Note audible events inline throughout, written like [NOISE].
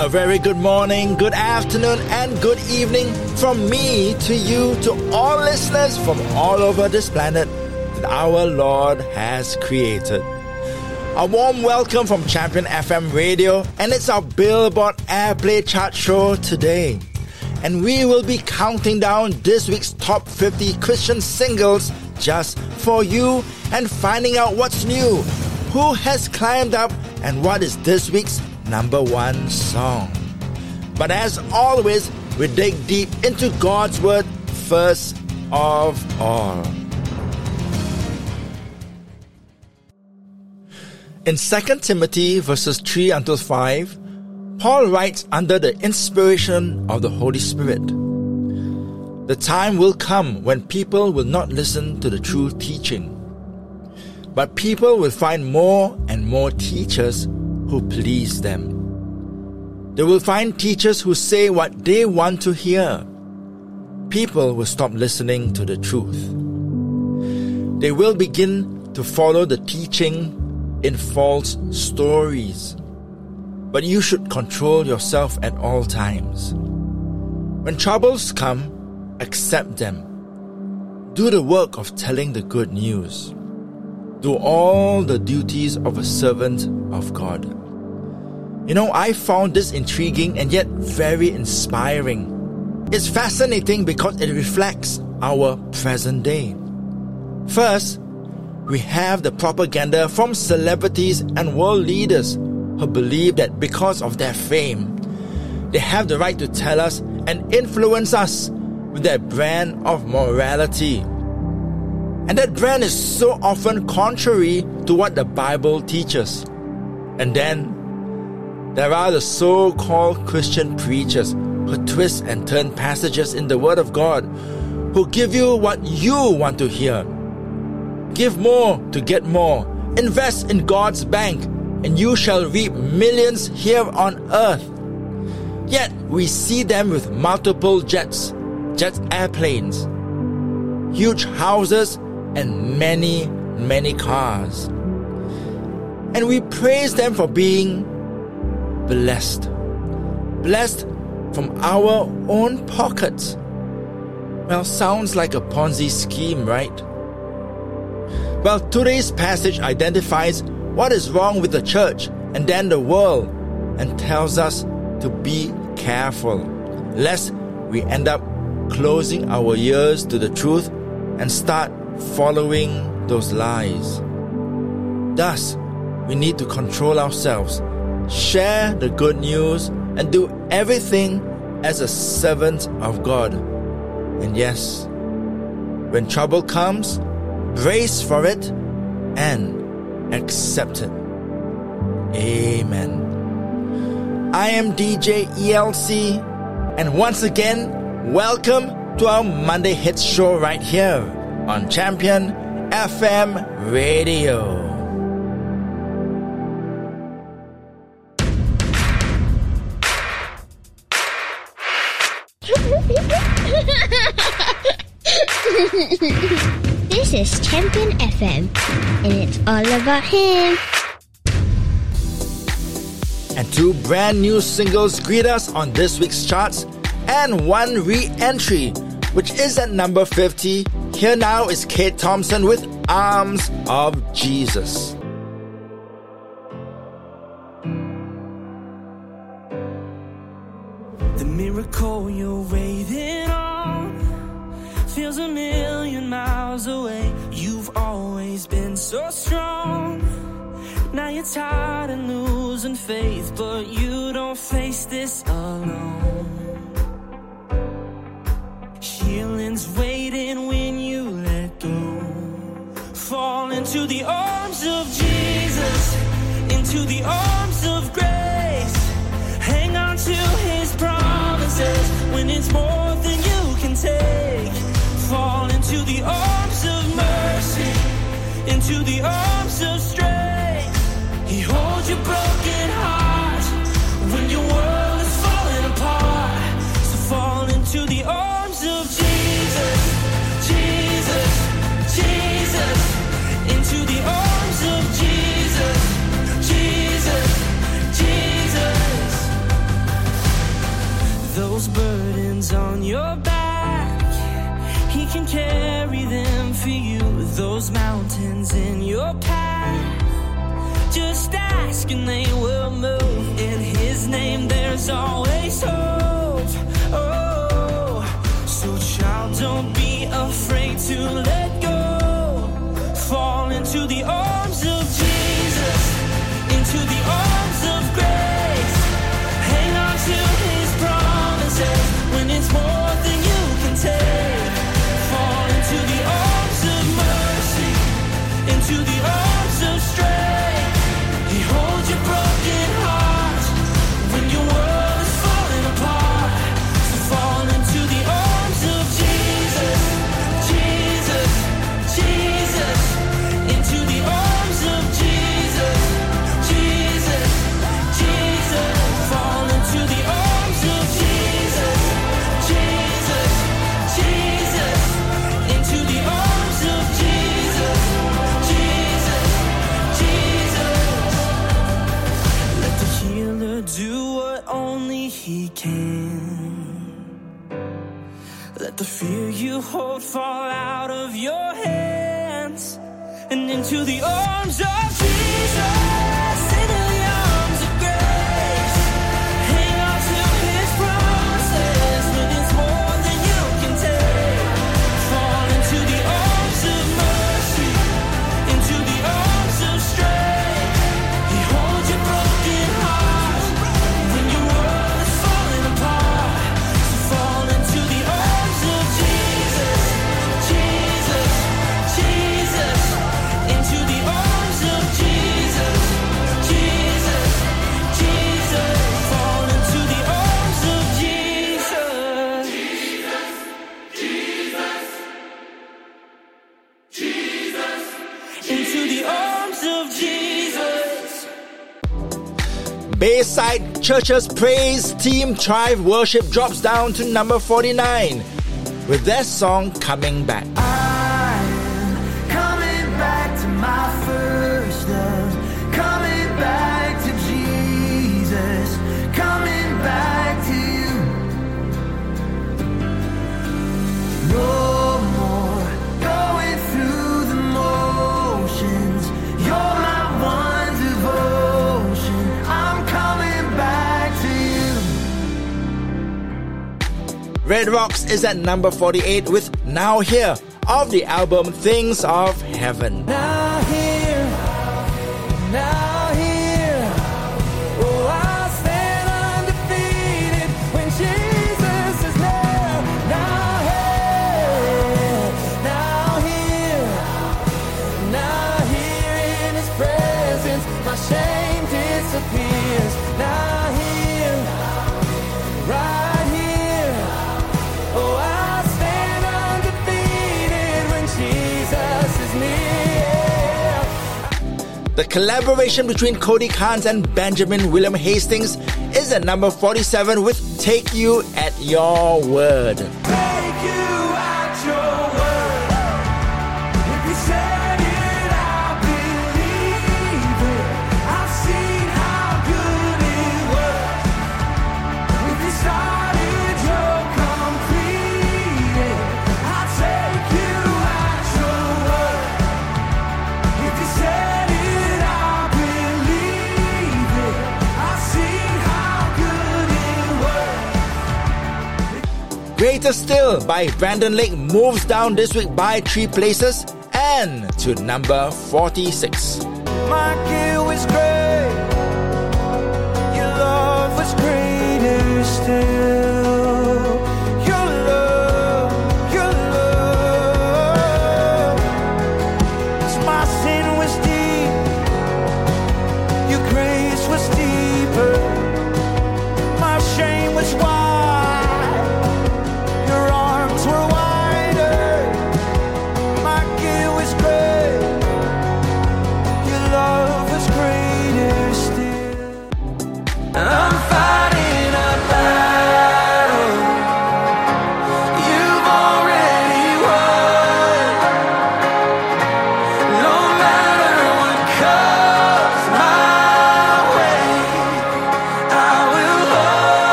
A very good morning, good afternoon, and good evening from me to you, to all listeners from all over this planet that our Lord has created. A warm welcome from Champion FM Radio, and it's our Billboard Airplay Chart show today. And we will be counting down this week's top 50 Christian singles just for you and finding out what's new, who has climbed up, and what is this week's number one song. But as always, we dig deep into God's Word first of all. In 2 Timothy verses 3 until 5, Paul writes under the inspiration of the Holy Spirit. The time will come when people will not listen to the true teaching, but people will find more and more teachers who please them. They will find teachers who say what they want to hear. People will stop listening to the truth. They will begin to follow the teaching in false stories. But you should control yourself at all times. When troubles come, accept them. Do the work of telling the good news. Do all the duties of a servant of God. You know, I found this intriguing and yet very inspiring. It's fascinating because it reflects our present day. First, we have the propaganda from celebrities and world leaders who believe that because of their fame, they have the right to tell us and influence us with their brand of morality. And that brand is so often contrary to what the Bible teaches. And then there are the so called Christian preachers who twist and turn passages in the Word of God, who give you what you want to hear. Give more to get more. Invest in God's bank, and you shall reap millions here on earth. Yet we see them with multiple jets, jet airplanes, huge houses, and many, many cars. And we praise them for being blessed. Blessed from our own pockets. Well, sounds like a Ponzi scheme, right? Well, today's passage identifies what is wrong with the church and then the world and tells us to be careful lest we end up closing our ears to the truth and start following those lies. Thus, we need to control ourselves share the good news, and do everything as a servant of God. And yes, when trouble comes, brace for it and accept it. Amen. I am DJ ELC, and once again, welcome to our Monday Hits show right here on Champion FM Radio. [LAUGHS] this is Champion FM, and it's all about him. And two brand new singles greet us on this week's charts, and one re entry, which is at number 50. Here now is Kate Thompson with Arms of Jesus. The miracle you're waiting on feels a million miles away. You've always been so strong. Now you're tired of losing faith, but you don't face this alone. Healing's waiting Into the arms of Jesus, into the arms of grace. Hang on to his promises when it's more than you can take fall into the arms of mercy, into the arms your back. He can carry them for you. Those mountains in your path. Just ask and they will move. In His name, there's always hope. Oh, so child, don't be afraid to let go. Fall into the arms. he can. Let the fear you hold fall out of your hands and into the arms of Jesus. Bayside Church's Praise Team Tribe Worship drops down to number 49 with their song Coming Back. Rocks is at number 48 with Now Here of the album Things of Heaven. Now here, now The collaboration between Cody Carnes and Benjamin William Hastings is at number 47 with Take You at Your Word. Greater Still by Brandon Lake moves down this week by three places and to number 46. My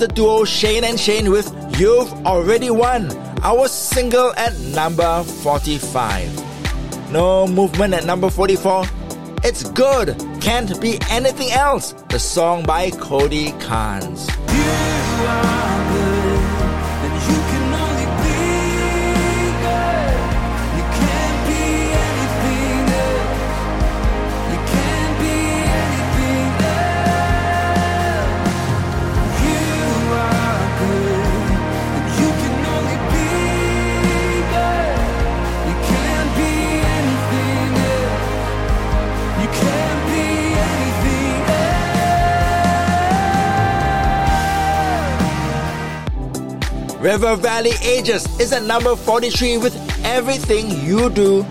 the duo Shane and Shane with You've Already Won, our single at number 45. No movement at number 44. It's good, can't be anything else. The song by Cody Carnes. River Valley Ages is at number 43 with Everything You Do.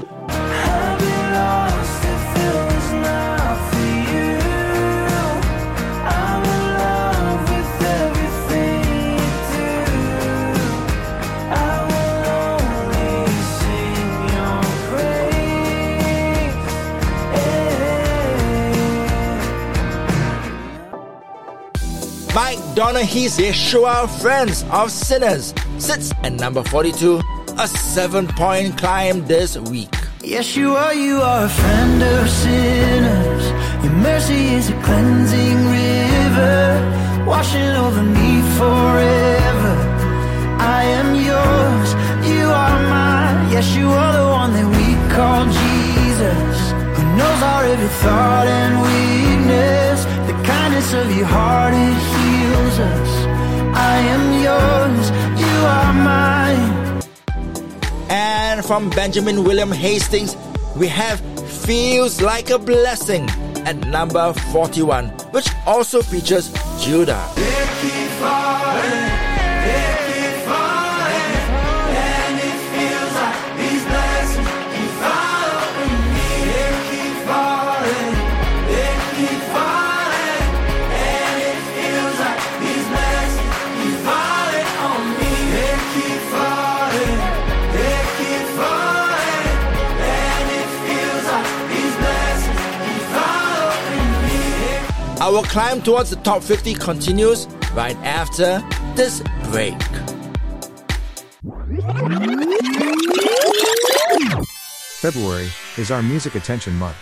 Donaghy's Yeshua Friends of Sinners sits at number 42, a seven point climb this week. Yeshua, you are a friend of sinners. Your mercy is a cleansing river, washing over me forever. I am yours, you are mine. Yes, you are the one that we call Jesus, who knows our every thought and weakness. Kindness of your heart, it heals us. I am yours, you are mine. And from Benjamin William Hastings, we have Feels Like a Blessing at number 41, which also features Judah. Our climb towards the top 50 continues right after this break. February is our Music Attention Month.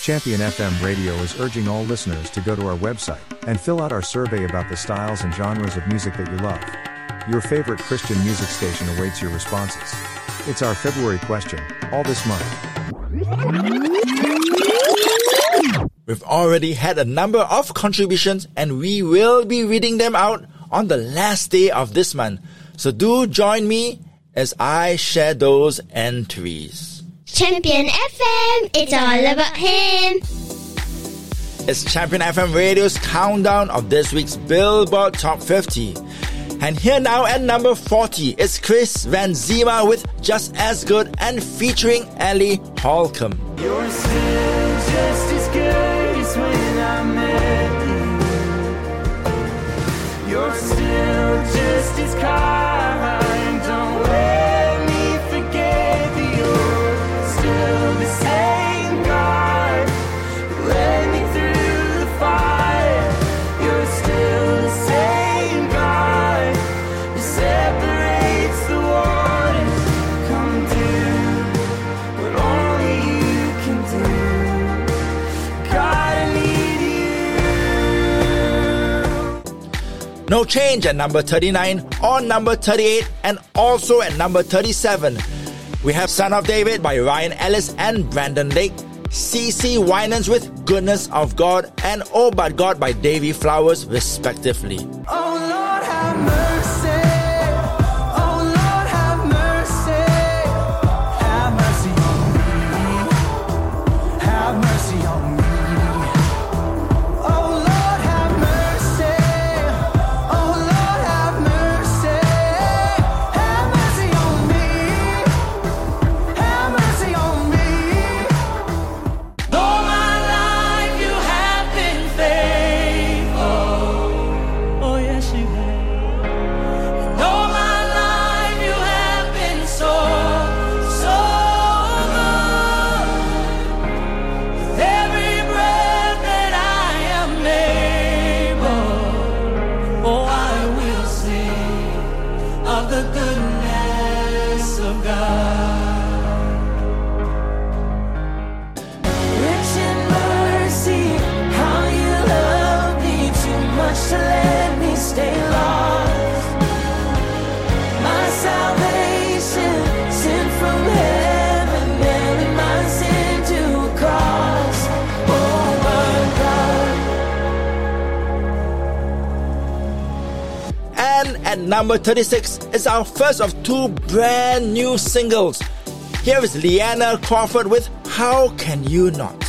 Champion FM Radio is urging all listeners to go to our website and fill out our survey about the styles and genres of music that you love. Your favorite Christian music station awaits your responses. It's our February question, all this month. We've already had a number of contributions and we will be reading them out on the last day of this month. So do join me as I share those entries. Champion FM, it's all about him. It's Champion FM Radio's countdown of this week's Billboard Top 50. And here now at number 40 is Chris Renzema with Just As Good and featuring Ellie Holcomb. Just as No change at number 39 or number 38 and also at number 37. We have Son of David by Ryan Ellis and Brandon Lake, CeCe Winans with Goodness of God and Oh But God by Davy Flowers respectively. Oh number 36 is our first of two brand new singles. Here is Leanna Crawford with How Can You Not?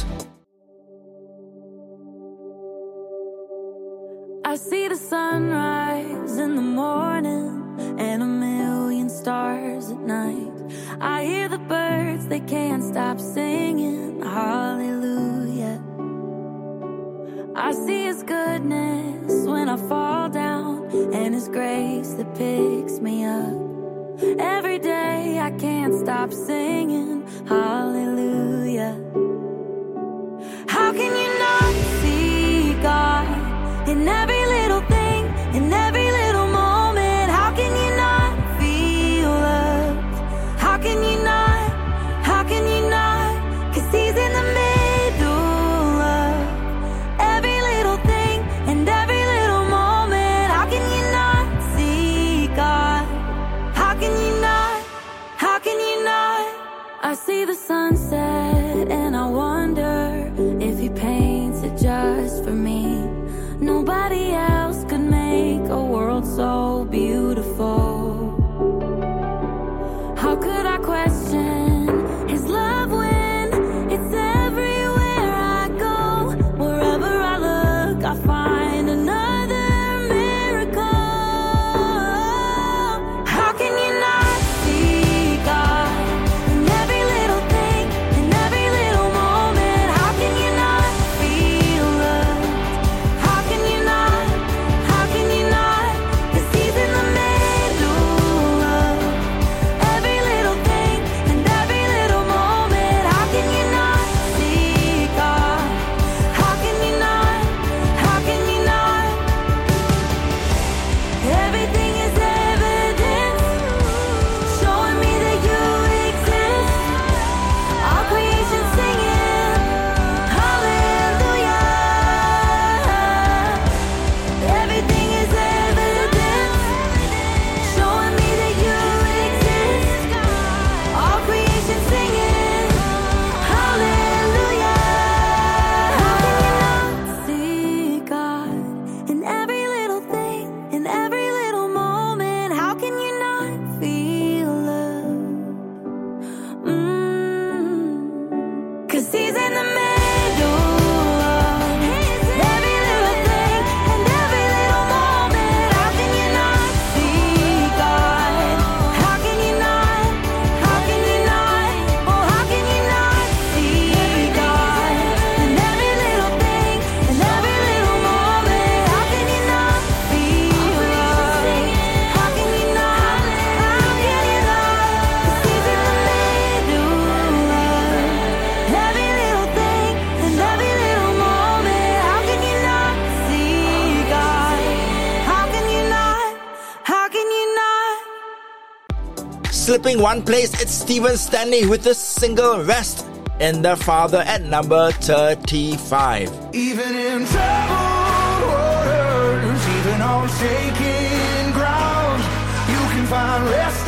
one place, it's Steven Stanley with a single Rest and the Father at number 35. Even in troubled waters, even on shaking ground, you can find rest.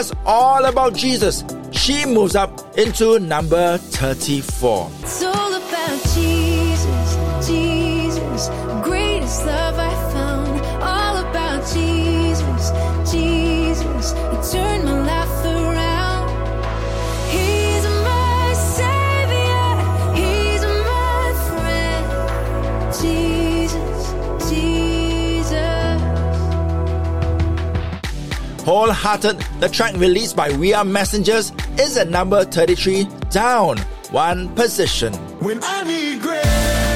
us all about Jesus. She moves up into number 34. So Wholehearted, the track released by We Are Messengers, is at number 33, down one position. When I need grace.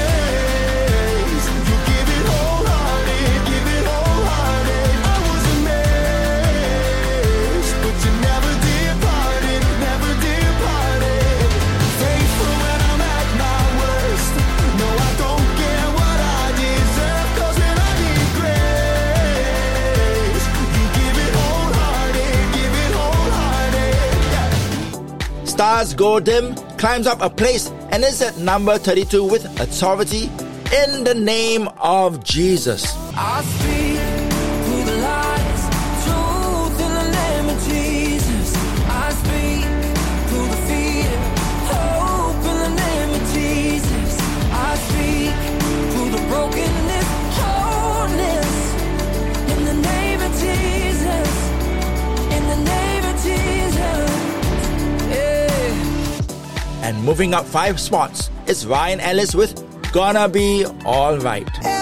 Stars go dim, climbs up a place and is at number 32 with authority in the name of Jesus. Moving up five spots is Ryan Ellis with Gonna Be Alright.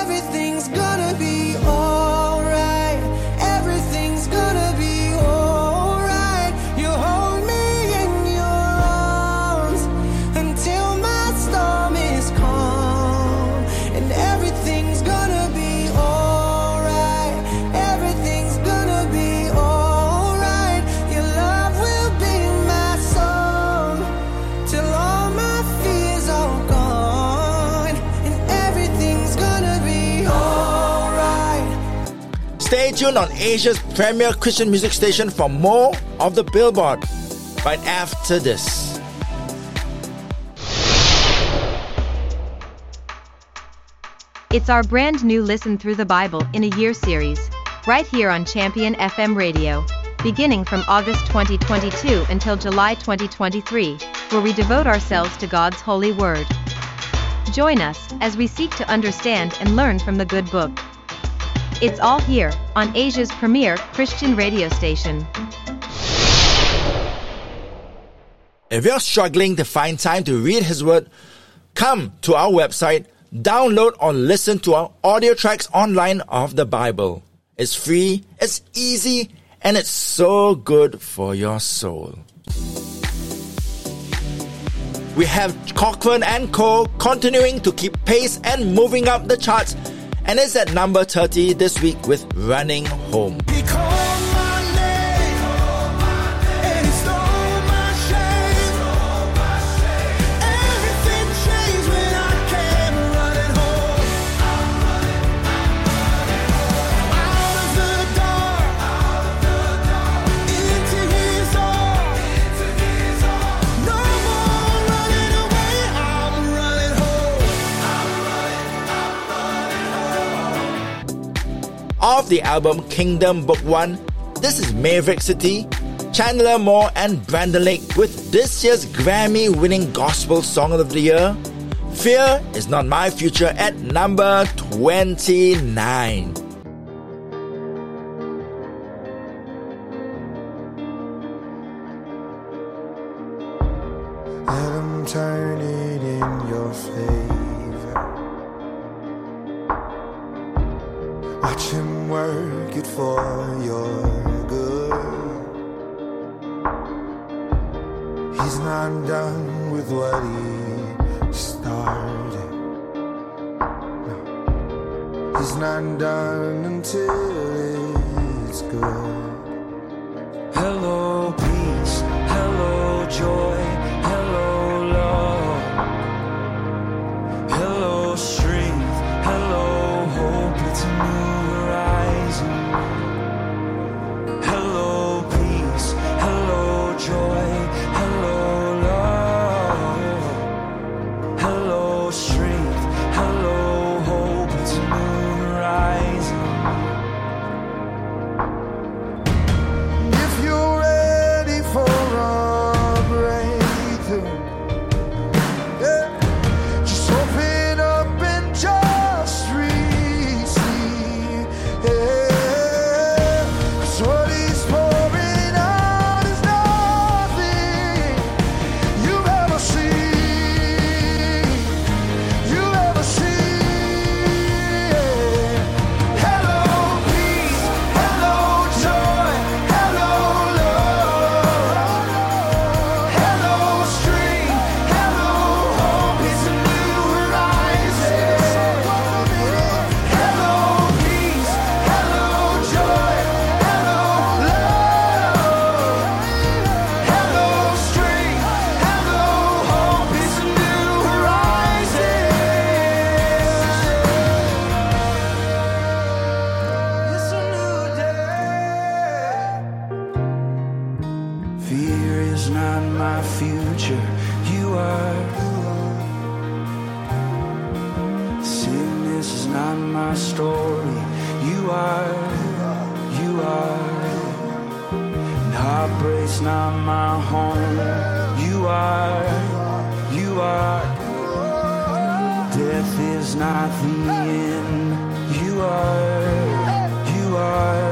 Tuned on Asia's premier Christian music station for more of the Billboard right after this. It's our brand new Listen Through the Bible in a Year series, right here on Champion FM Radio, beginning from August 2022 until July 2023, where we devote ourselves to God's holy word. Join us as we seek to understand and learn from the good book. It's all here on Asia's premier Christian radio station. If you're struggling to find time to read His Word, come to our website, download or listen to our audio tracks online of the Bible. It's free, it's easy, and it's so good for your soul. We have Cochren and Co. continuing to keep pace and moving up the charts, and it's at number 30 this week with Running Home. Of the album Kingdom Book 1, this is Maverick City, Chandler Moore and Brandon Lake with this year's Grammy winning Gospel Song of the Year. Fear is Not My Future at number 29. Done with what he started. No. He's not done until it's good. Hello, peace. Hello, joy. My story. You are, you are. Heartbreak's not my home. You are, you are. Death is not the end. You are, you are.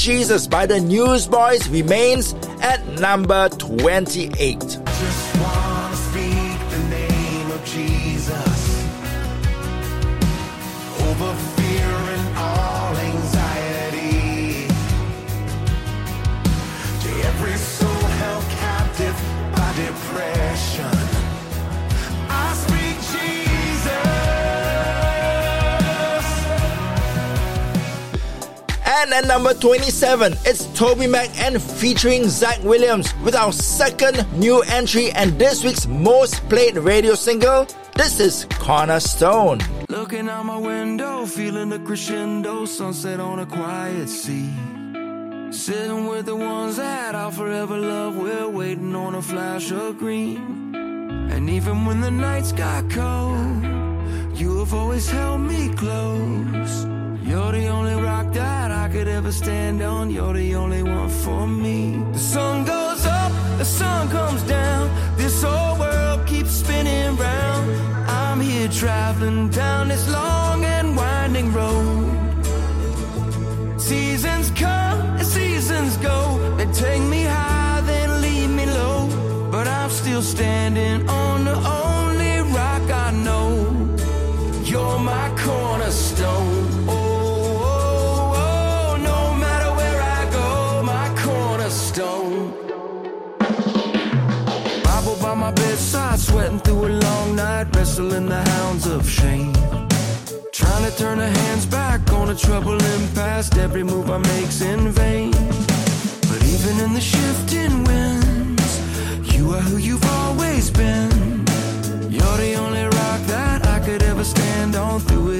Jesus by the Newsboys remains at number 28. And at number 27, it's TobyMac and featuring Zach Williams with our second new entry and this week's most played radio single. This is Cornerstone. Looking out my window, feeling the crescendo, sunset on a quiet sea. Sitting with the ones that I'll forever love, we're waiting on a flash of green. And even when the nights got cold, you have always held me close. You're the only rock that I could ever stand on, you're the only one for me. The sun goes up, the sun comes down, this whole world keeps spinning round. I'm here traveling down this long and winding road. Seasons come and seasons go. They take me high, then leave me low. But I'm still standing on sweating through a long night, wrestling the hounds of shame. Trying to turn the hands back on a troubling past, every move I make's in vain. But even in the shifting winds, you are who you've always been. You're the only rock that I could ever stand on. Through it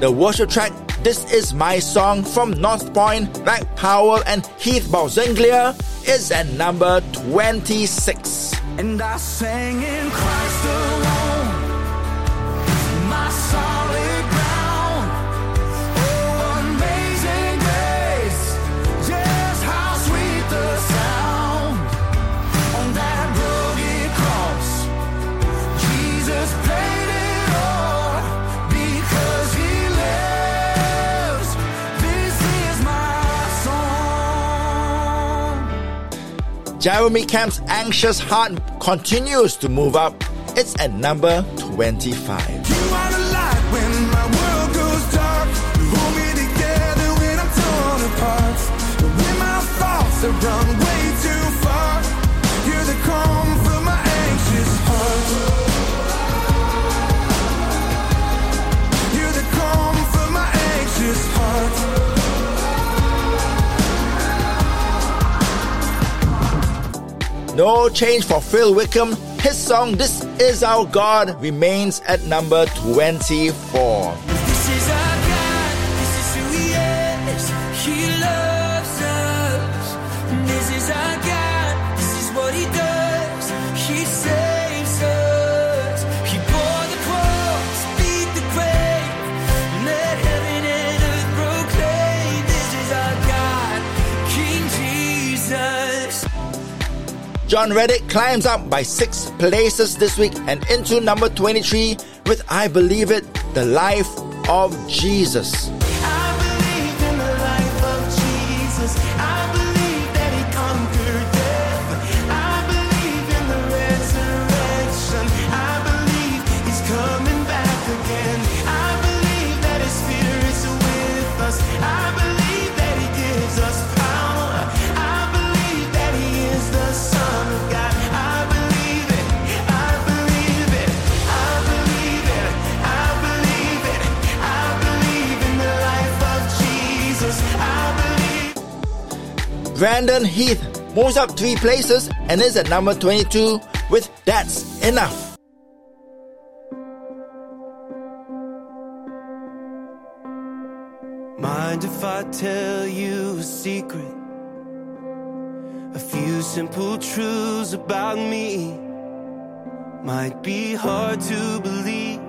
The worship track This Is My Song from North Point, Mac Powell, and Heath Balltzglier is at number 26. And I sang in Christ Jeremy Camp's Anxious Heart continues to move up. It's at number 25. You No change for Phil Wickham. His song This Is Our God remains at number 24. Jon Reddick climbs up by six places this week and into number 23 with I Believe It, the life of Jesus. Brandon Heath moves up three places and is at number 22 with That's Enough. Mind if I tell you a secret? A few simple truths about me might be hard to believe.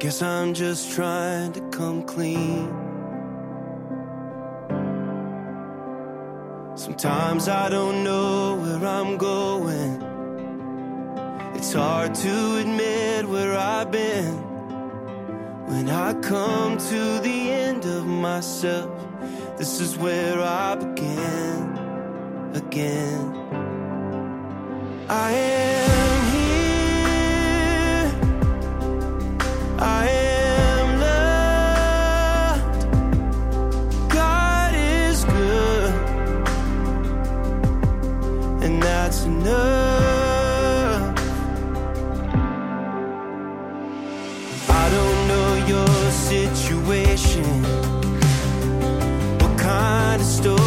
Guess I'm just trying to come clean. Sometimes I don't know where I'm going. It's hard to admit where I've been. When I come to the end of myself, this is where I begin again. I am here. I am that's enough. I don't know your situation, what kind of story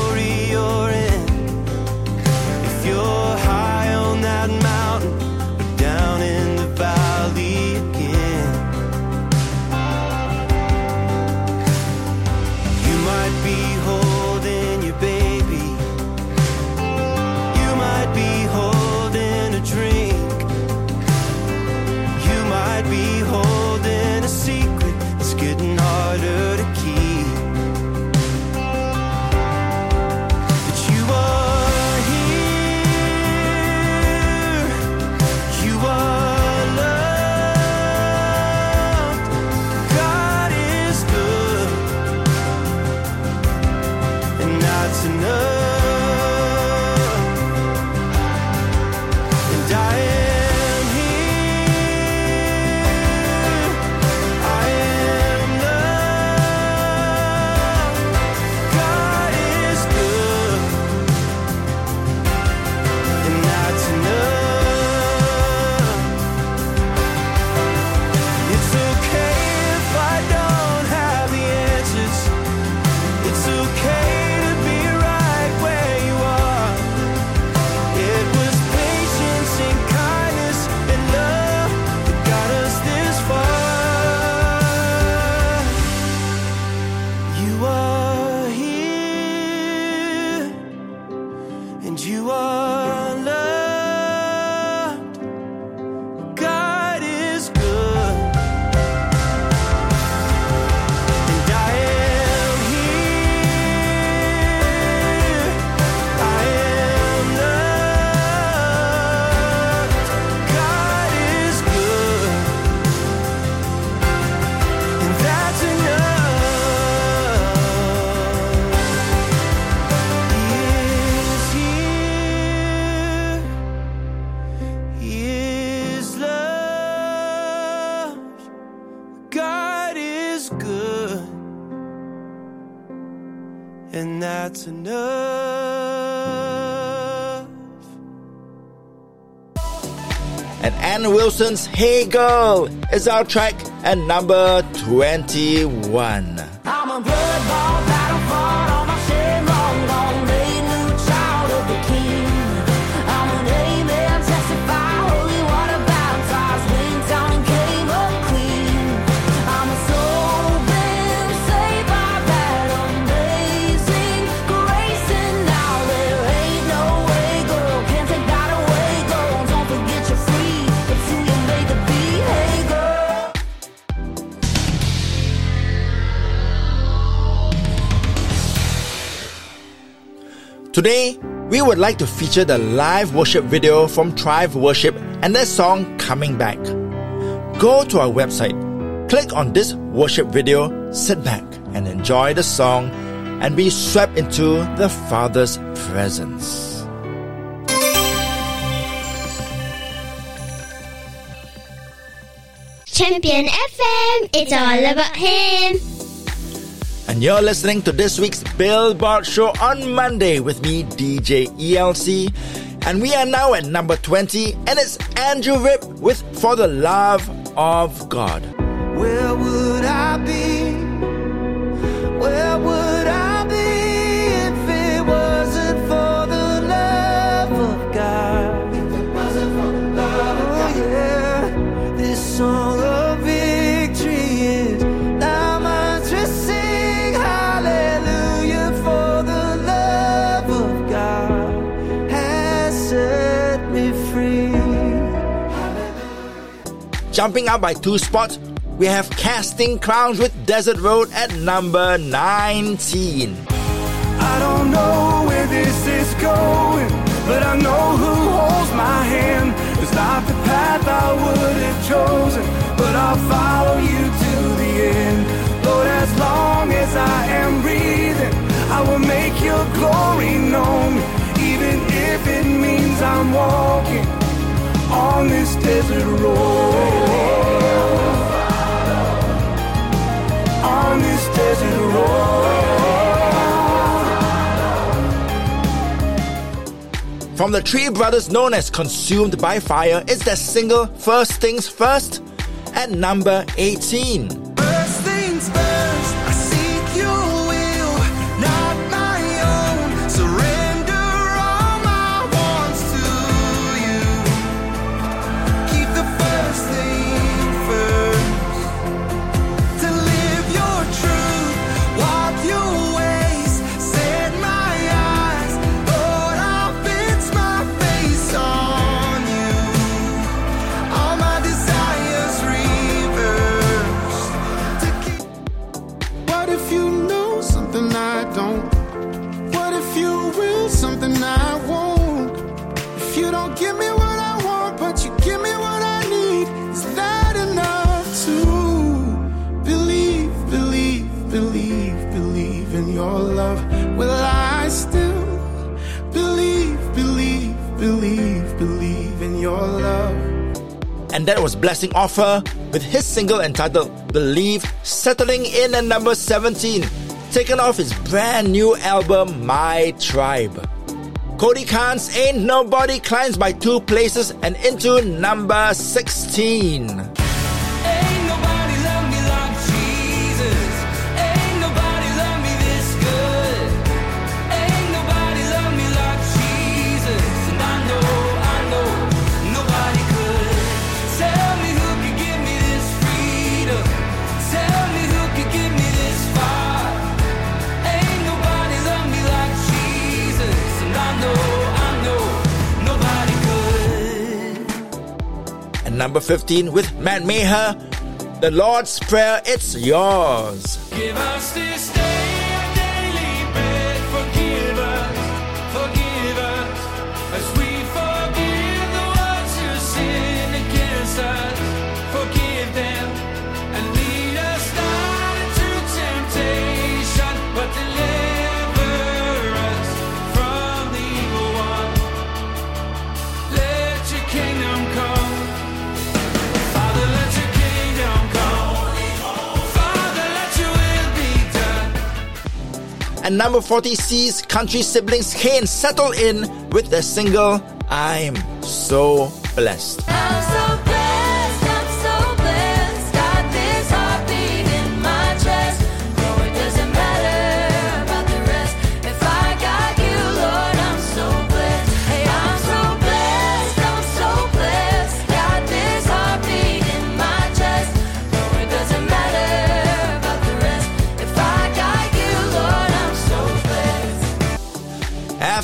Wilson's Hey Girl is our track at number 21. Today, we would like to feature the live worship video from Thrive Worship and their song Coming Back. Go to our website, click on this worship video, sit back and enjoy the song and be swept into the Father's presence. Champion FM, it's all about him. And you're listening to this week's Billboard Show on Monday with me, DJ ELC. And we are now at number 20, and it's Andrew Ripp with For the Love of God. Where would I be? Where would Jumping up by two spots, we have Casting Crowns with Desert Road at number 19. I don't know where this is going, but I know who holds my hand. It's not the path I would have chosen, but I'll follow you to the end. Lord, as long as I am breathing, I will make your glory known, even if it means I'm walking on this desert road. On this desert road. From the three brothers known as Consumed by Fire is their single First Things First at number 18. Blessing Offor with his single entitled Believe, settling in at number 17, taken off his brand new album My Tribe. Cody Carnes Ain't Nobody climbs by two places and into number 16. Number 15 with Matt Maher. The Lord's Prayer, it's yours. And number 40 sees country siblings CAIN settle in with the single. I'm so blessed,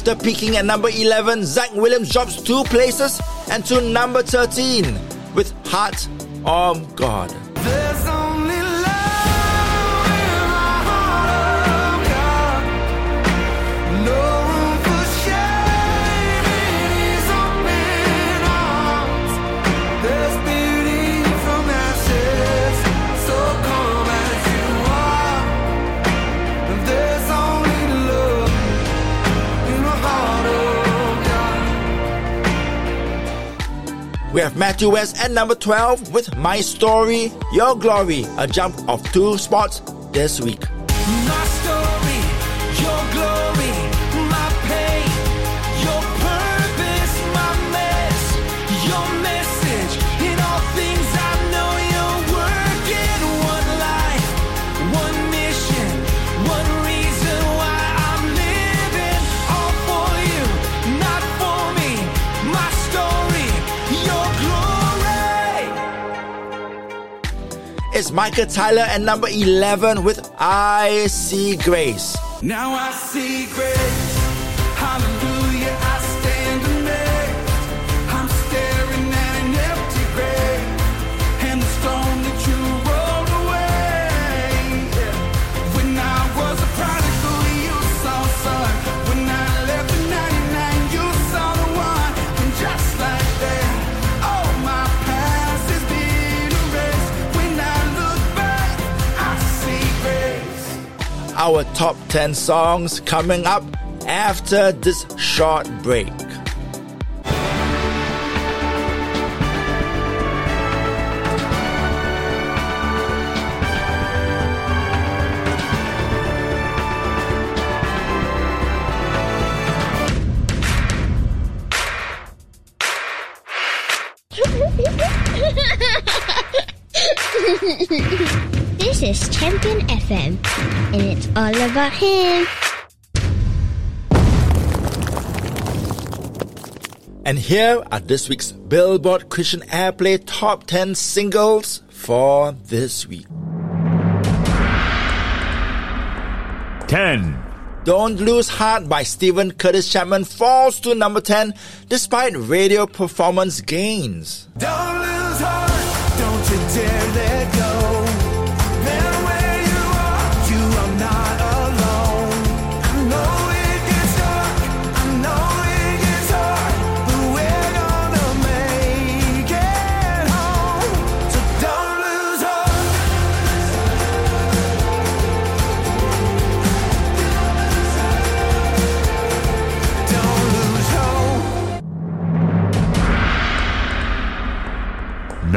After peaking at number 11, Zach Williams drops two places and to number 13 with Heart of God. We have Matthew West at number 12 with My Story, Your Glory, a jump of two spots this week. Micah Tyler at number 11 with I See Grace. Now I see grace. Top 10 songs coming up after this short break. And it's all about him. And here are this week's Billboard Christian Airplay Top 10 singles for this week. 10. Don't Lose Heart by Steven Curtis Chapman falls to number 10 despite radio performance gains. Don't lose heart, don't you dare let go.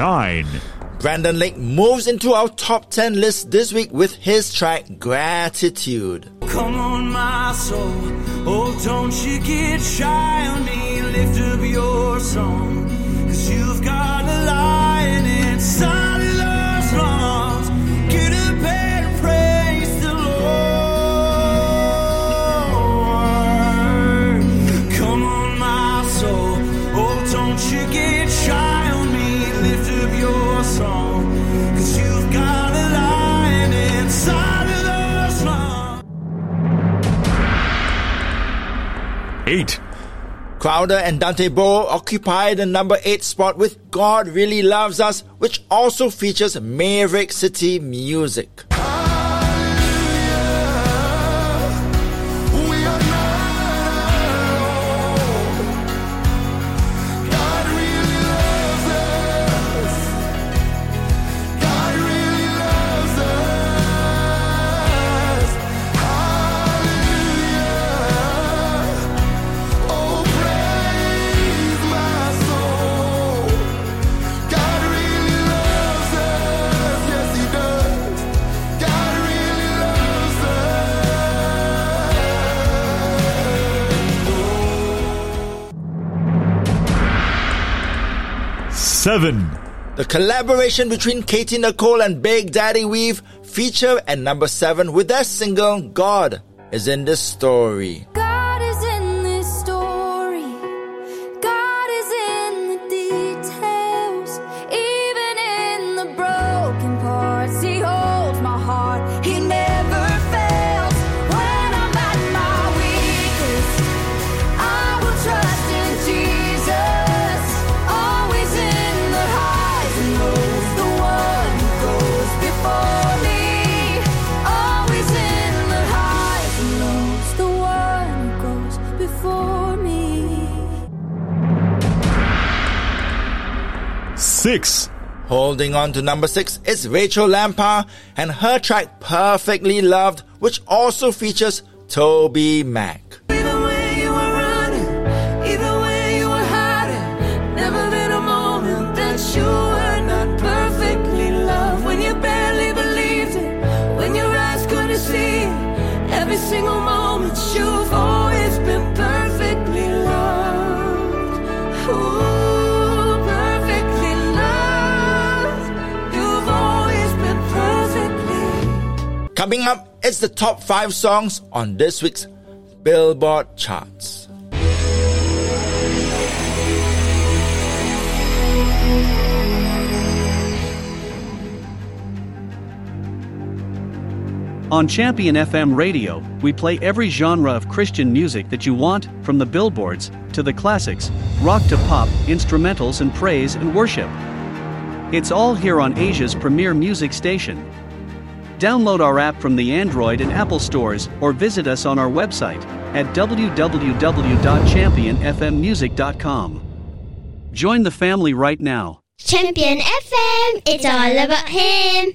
9. Brandon Lake moves into our top 10 list this week with his track Gratitude. Come on, my soul. Oh, don't you get shy on me. Lift up your song. Cause you've got a lion inside 8. Crowder and Dante Bowe occupy the number 8 spot with God Really Loves Us, which also features Maverick City music. Seven. The collaboration between Katy Nichole and Big Daddy Weave feature at number 7 with their single God is in this story. Six. Holding on to number 6 is Rachael Lampa and her track Perfectly Loved, which also features TobyMac. Coming up, it's the top 5 songs on this week's Billboard charts. On Champion FM radio, we play every genre of Christian music that you want, from the billboards to the classics, rock to pop, instrumentals and praise and worship. It's all here on Asia's premier music station. Download our app from the Android and Apple stores or visit us on our website at www.championfmmusic.com. Join the family right now. Champion FM, it's all about him.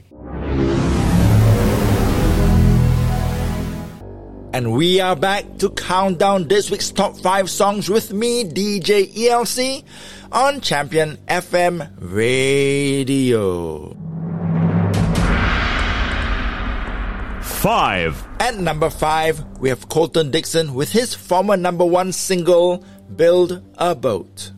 And we are back to count down this week's top 5 songs with me, DJ ELC, on Champion FM Radio. Five. At number 5, we have Colton Dixon with his former number 1 single, Build a Boat.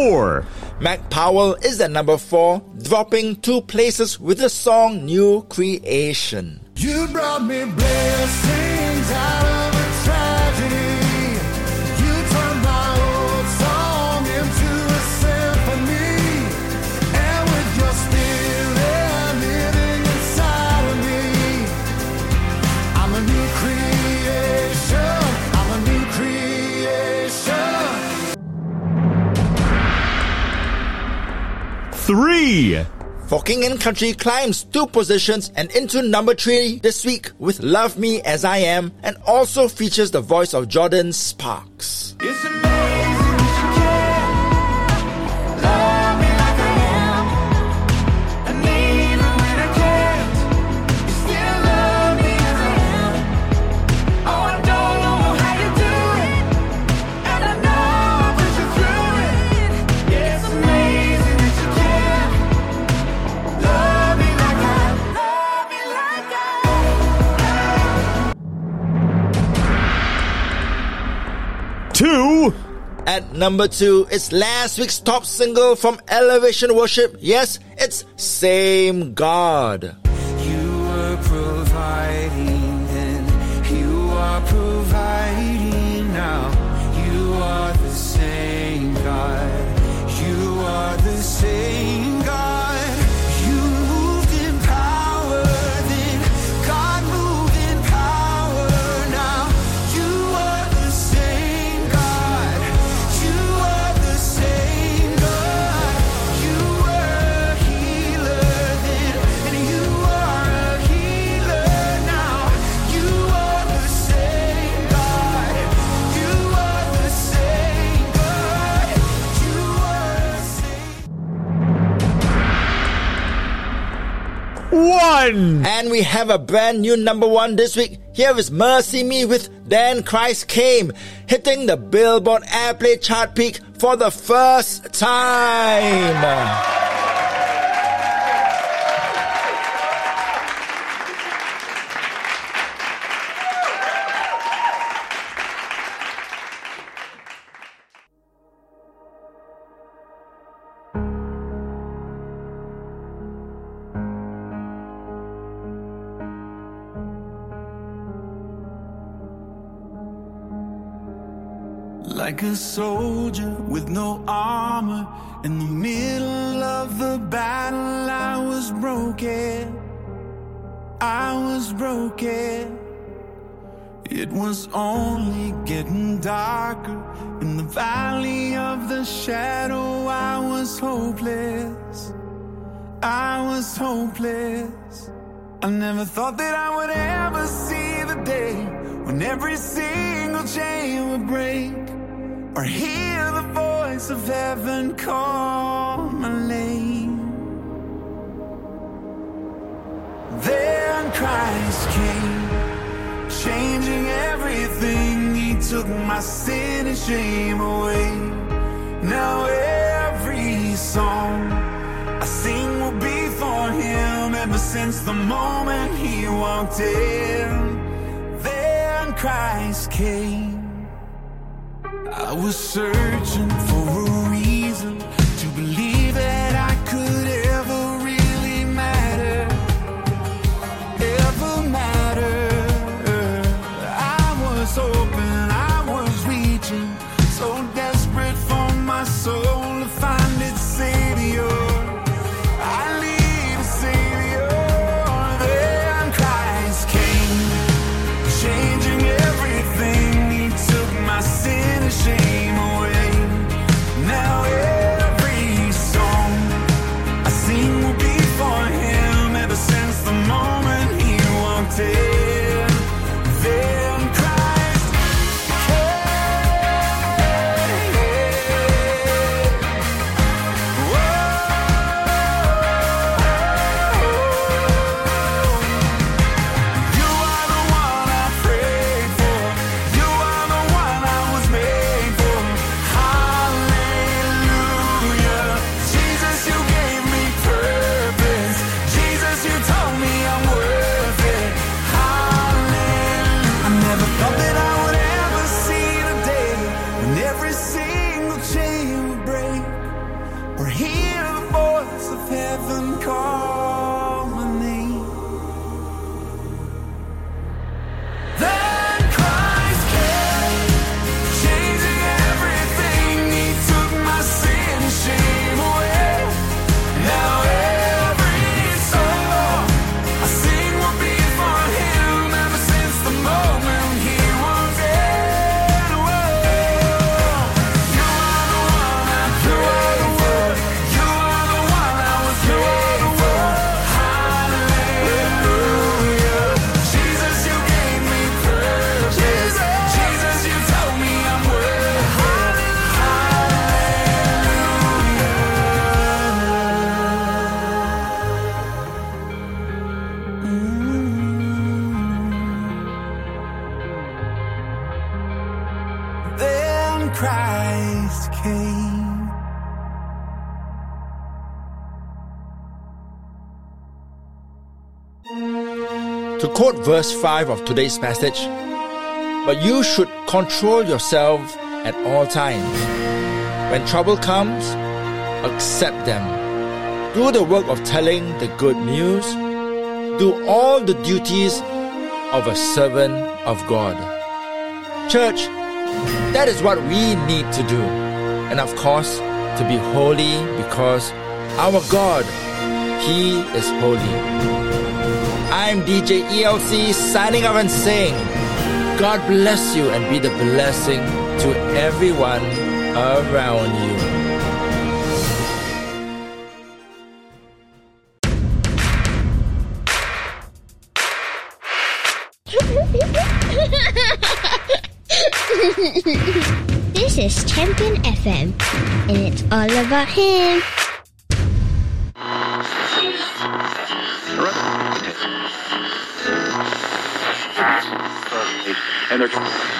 Four. Mac Powell is at number 4, dropping two places with the song New Creation. You brought me blessings out of Three. For King and Country climbs two positions and into number 3 this week with Love Me As I Am and also features the voice of Jordin Sparks. At number two, it's last week's top single from Elevation Worship. Yes, it's Same God. You were providing then, you are providing now. You are the same God. You are the same One. And we have a brand new number one this week. Here is MercyMe with Then Christ Came, hitting the Billboard Airplay chart peak for the first time. Like a soldier with no armor in the middle of the battle, I was broken. I was broken. It was only getting darker in the valley of the shadow. I was hopeless. I was hopeless. I never thought that I would ever see the day when every single chain would break or hear the voice of heaven call my name. Then Christ came, changing everything. He took my sin and shame away. Now every song I sing will be for him ever since the moment he walked in. Then Christ came. I was searching for quote verse 5 of today's passage, but you should control yourself at all times. When trouble comes, accept them. Do the work of telling the good news. Do all the duties of a servant of God. Church, that is what we need to do. And of course, to be holy because our God, He is holy. I'm DJ ELC signing off and saying, God bless you and be the blessing to everyone around you. this is Champion FM, and it's all about him. Energy.